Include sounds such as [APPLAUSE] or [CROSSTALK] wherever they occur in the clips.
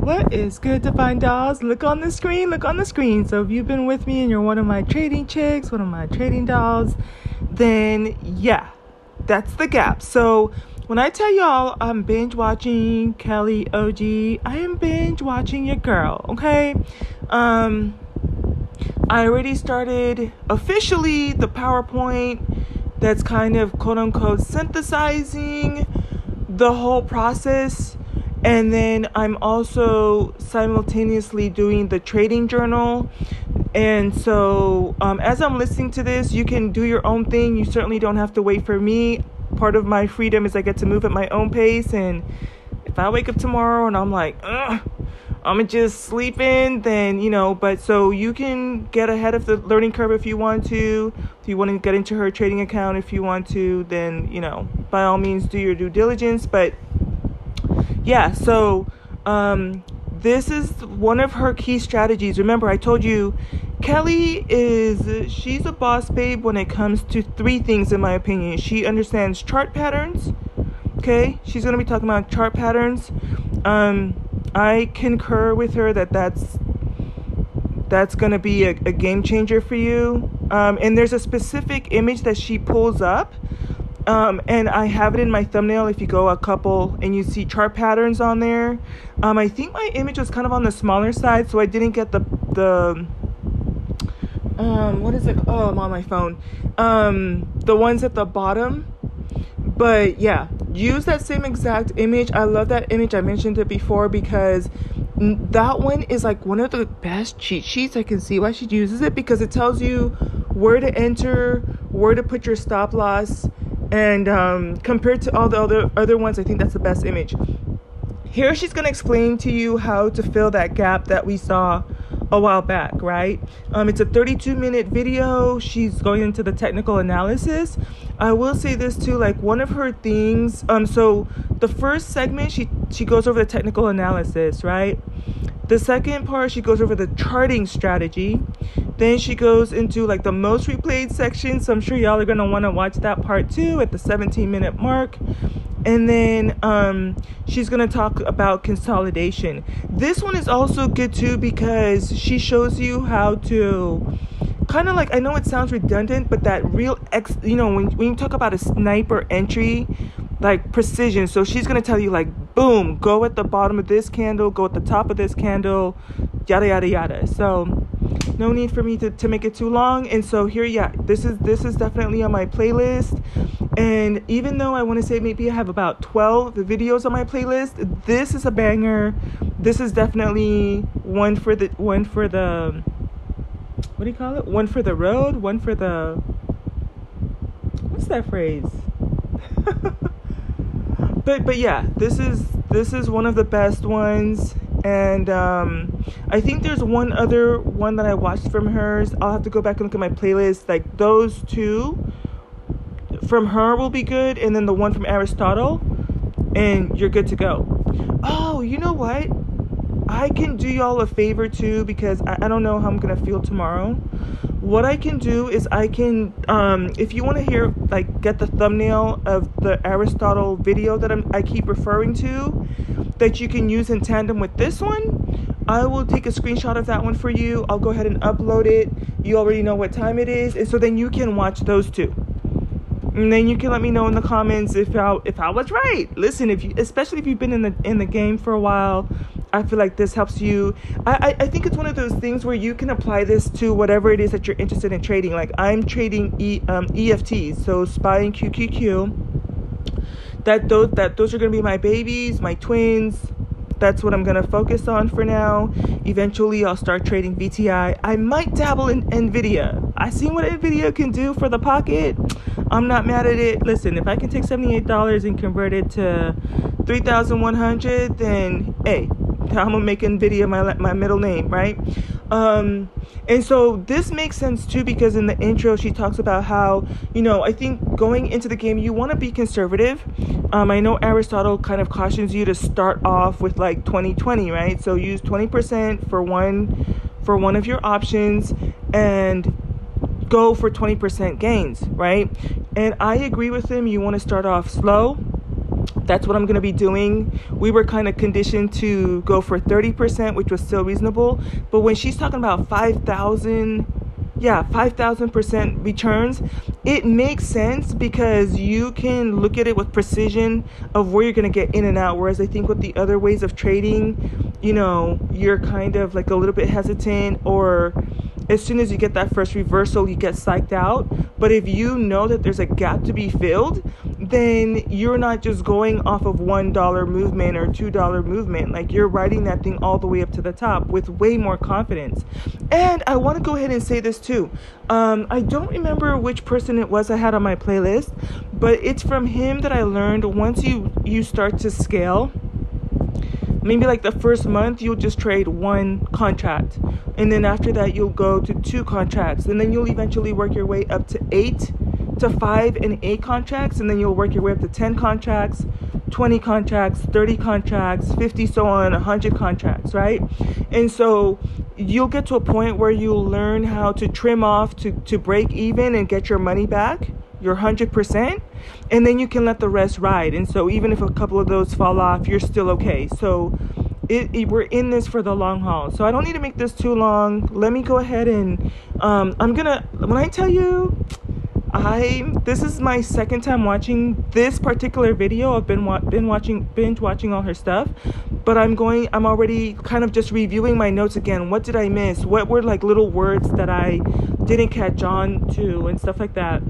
What is good to find dolls? Look on the screen, look on the screen. So if you've been with me and you're one of my trading chicks, one of my trading dolls, then yeah, that's the gap. So when I tell y'all I'm binge watching Kelly OG, I am binge watching your girl, okay? Um I already started officially the PowerPoint that's kind of quote unquote synthesizing the whole process and then I'm also simultaneously doing the trading journal. And so, um, as I'm listening to this, you can do your own thing. You certainly don't have to wait for me. Part of my freedom is I get to move at my own pace. And if I wake up tomorrow and I'm like, Ugh, I'm just sleeping, then, you know, but so you can get ahead of the learning curve if you want to. If you want to get into her trading account, if you want to, then, you know, by all means, do your due diligence. But yeah, so um, this is one of her key strategies. Remember, I told you Kelly is she's a boss babe when it comes to three things in my opinion. She understands chart patterns. Okay? She's going to be talking about chart patterns. Um, I concur with her that that's that's going to be a, a, game changer for you. Um, and there's a specific image that she pulls up um, and I have it in my thumbnail if you go a couple and you see chart patterns on there. Um, I think my image was kind of on the smaller side, so I didn't get the the um, what is it? Oh, I'm on my phone. Um, the ones at the bottom. But yeah, use that same exact image. I love that image. I mentioned it before because that one is like one of the best cheat sheets. I can see why she uses it because it tells you where to enter, where to put your stop loss, and um, compared to all the other other ones, I think that's the best image. Here she's gonna explain to you how to fill that gap that we saw a while back, right? Um, it's a 32 minute video. She's going into the technical analysis. I will say this too, like one of her things. Um, so the first segment, she she goes over the technical analysis, right? The second part, she goes over the charting strategy. Then she goes into like the most replayed section. So I'm sure y'all are gonna want to watch that part too at the 17 minute mark. And then um, she's gonna talk about consolidation. This one is also good too because she shows you how to kind of like I know it sounds redundant, but that real ex, you know, when when you talk about a sniper entry, like precision. So she's gonna tell you like, boom, go at the bottom of this candle, go at the top of this candle, yada yada yada. So no need for me to, to make it too long. And so here, yeah, this is this is definitely on my playlist. And even though I want to say maybe I have about 12 videos on my playlist, this is a banger. This is definitely one for the one for the what do you call it? One for the road, one for the what's that phrase? [LAUGHS] but but yeah, this is this is one of the best ones and um, I think there's one other one that I watched from hers. I'll have to go back and look at my playlist. Like those two from her will be good, and then the one from Aristotle, and you're good to go. Oh, you know what? I can do y'all a favor too because I, I don't know how I'm gonna feel tomorrow. What I can do is I can, um, if you want to hear, like, get the thumbnail of the Aristotle video that I'm, I keep referring to, that you can use in tandem with this one. I will take a screenshot of that one for you. I'll go ahead and upload it. You already know what time it is, and so then you can watch those two. And then you can let me know in the comments if I if I was right. Listen, if you especially if you've been in the in the game for a while, I feel like this helps you. I, I, I think it's one of those things where you can apply this to whatever it is that you're interested in trading. Like I'm trading e, um, EFTs, so SPY and QQQ that those that those are going to be my babies, my twins. That's what I'm going to focus on for now. Eventually, I'll start trading VTI. I might dabble in Nvidia. I see what Nvidia can do for the pocket. I'm not mad at it. Listen, if I can take $78 and convert it to 3,100, then hey, I'm gonna make Nvidia my my middle name, right? Um, and so this makes sense too because in the intro she talks about how you know I think going into the game you want to be conservative. Um, I know Aristotle kind of cautions you to start off with like 2020, right? So use 20% for one for one of your options and go for 20% gains, right? And I agree with him. You want to start off slow that's what I'm going to be doing. We were kind of conditioned to go for 30%, which was still reasonable. But when she's talking about 5,000, yeah, 5,000% returns, it makes sense because you can look at it with precision of where you're going to get in and out. Whereas I think with the other ways of trading, you know, you're kind of like a little bit hesitant or as soon as you get that first reversal, you get psyched out. But if you know that there's a gap to be filled, then you're not just going off of $1 movement or $2 movement. Like you're riding that thing all the way up to the top with way more confidence. And I want to go ahead and say this too. Um, I don't remember which person it was I had on my playlist, but it's from him that I learned once you, you start to scale maybe like the first month you'll just trade one contract and then after that you'll go to two contracts and then you'll eventually work your way up to eight to five and eight contracts and then you'll work your way up to 10 contracts 20 contracts 30 contracts 50 so on 100 contracts right? And so you'll get to a point where you'll learn how to trim off to, to break even and get your money back your 100% and then you can let the rest ride. And so even if a couple of those fall off you're still okay. So it, it, we're in this for the long haul. So i don't need to make this too long. Let me go ahead and um, i'm gonna when i tell you i this is my second time watching this particular video. I've been wa- been watching binge watching all her stuff but i'm going i'm already kind of just reviewing my notes again. What did i miss? What were like little words that i didn't catch on to and stuff like that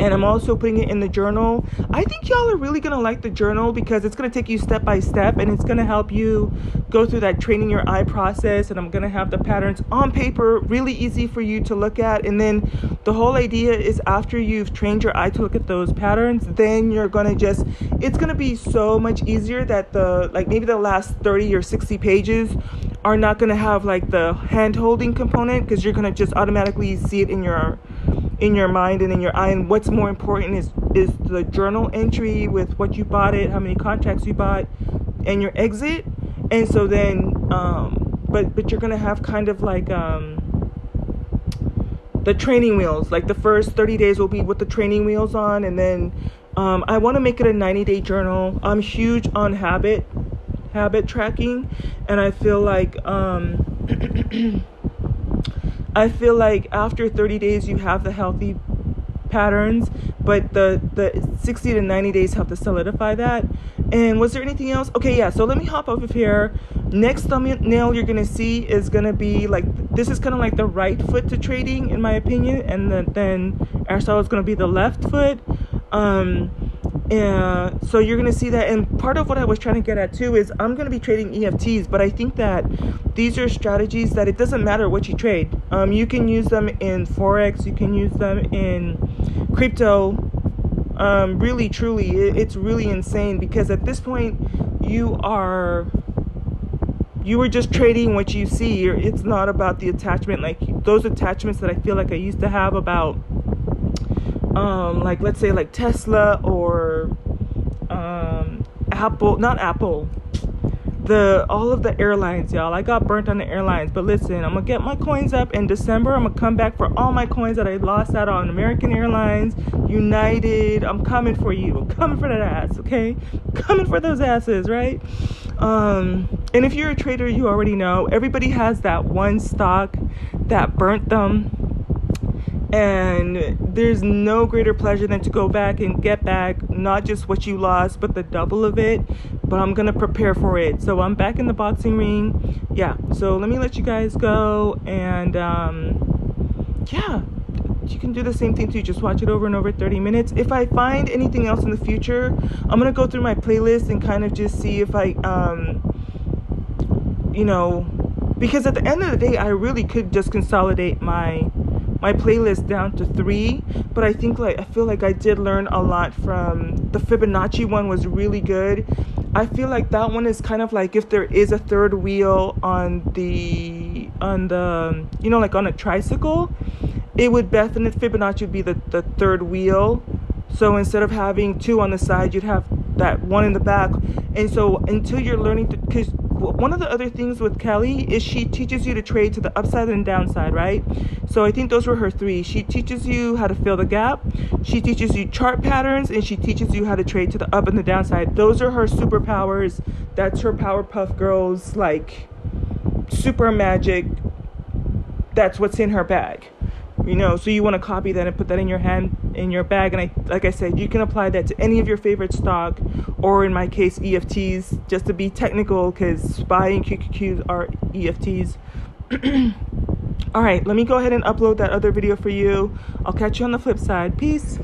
and I'm also putting it in the journal. I think y'all are really gonna like the journal because it's gonna take you step by step and it's gonna help you go through that training your eye process. And I'm gonna have the patterns on paper, really easy for you to look at. And then the whole idea is after you've trained your eye to look at those patterns, then you're gonna just, it's gonna be so much easier that the, like maybe the last 30 or 60 pages are not gonna have like the hand holding component because you're gonna just automatically see it in your in your mind and in your eye. And what's more important is is the journal entry with what you bought it, how many contracts you bought, and your exit. And so then, um, but but you're gonna have kind of like um, the training wheels. Like the first 30 days will be with the training wheels on, and then um, I want to make it a 90 day journal. I'm huge on habit habit tracking, and I feel like um, [CLEARS THROAT] I feel like after 30 days you have the healthy patterns, but the the 60 to 90 days help to solidify that. And was there anything else? Okay, yeah. So let me hop off of here. Next thumbnail you're gonna see is gonna be like this is kind of like the right foot to trading in my opinion, and then then Aristotle is gonna be the left foot. Um, and so you're going to see that. And part of what I was trying to get at too is I'm going to be trading EFTs, but I think that these are strategies that it doesn't matter what you trade. Um, you can use them in Forex, you can use them in crypto. Um, really, truly, it, it's really insane because at this point, you are you were just trading what you see. It's not about the attachment, like those attachments that I feel like I used to have about um, like let's say like Tesla or um, Apple, not Apple, the all of the airlines, y'all. I got burnt on the airlines, but listen, I'm gonna get my coins up in December. I'm gonna come back for all my coins that I lost out on American Airlines, United. I'm coming for you. I'm coming for that ass, okay? coming for those asses, right? Um, and if you're a trader, you already know everybody has that one stock that burnt them and there's no greater pleasure than to go back and get back not just what you lost, but the double of it. But I'm gonna prepare for it. So I'm back in the boxing ring. Yeah. So let me let you guys go. And um, yeah, you can do the same thing too. Just watch it over and over 30 minutes. If I find anything else in the future, I'm gonna go through my playlist and kind of just see if I, um, you know, because at the end of the day, I really could just consolidate my my playlist down to three but i think like i feel like i did learn a lot from the fibonacci one was really good i feel like that one is kind of like if there is a third wheel on the on the you know like on a tricycle it would definitely fibonacci would be the, the third wheel so instead of having two on the side you'd have that one in the back. And so until you're learning, to because one of the other things with Kelly is she teaches you to trade to the upside and downside, right? So I think those were her three. She teaches you how to fill the gap, she teaches you chart patterns, and she teaches you how to trade to the up and the downside. Those are her superpowers. That's her Powerpuff Girls, like super magic. That's what's in her bag you know so you want to copy that and put that in your hand in your bag and I like I said you can apply that to any of your favorite stock or in my case EFTs just to be technical cuz SPY and QQQs are EFTs [CLEARS THROAT] all right let me go ahead and upload that other video for you. I'll catch you on the flip side. Peace